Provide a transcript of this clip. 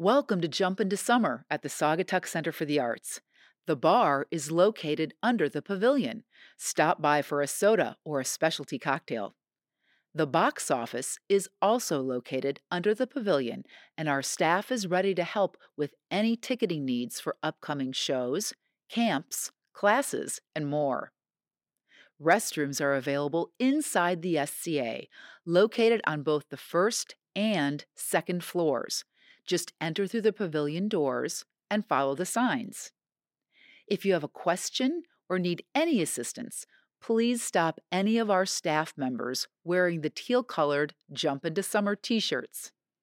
Welcome to Jump into Summer at the Saugatuck Center for the Arts. The bar is located under the pavilion. Stop by for a soda or a specialty cocktail. The box office is also located under the pavilion, and our staff is ready to help with any ticketing needs for upcoming shows, camps, classes, and more. Restrooms are available inside the SCA, located on both the first and second floors. Just enter through the pavilion doors and follow the signs. If you have a question or need any assistance, please stop any of our staff members wearing the teal colored Jump into Summer t shirts.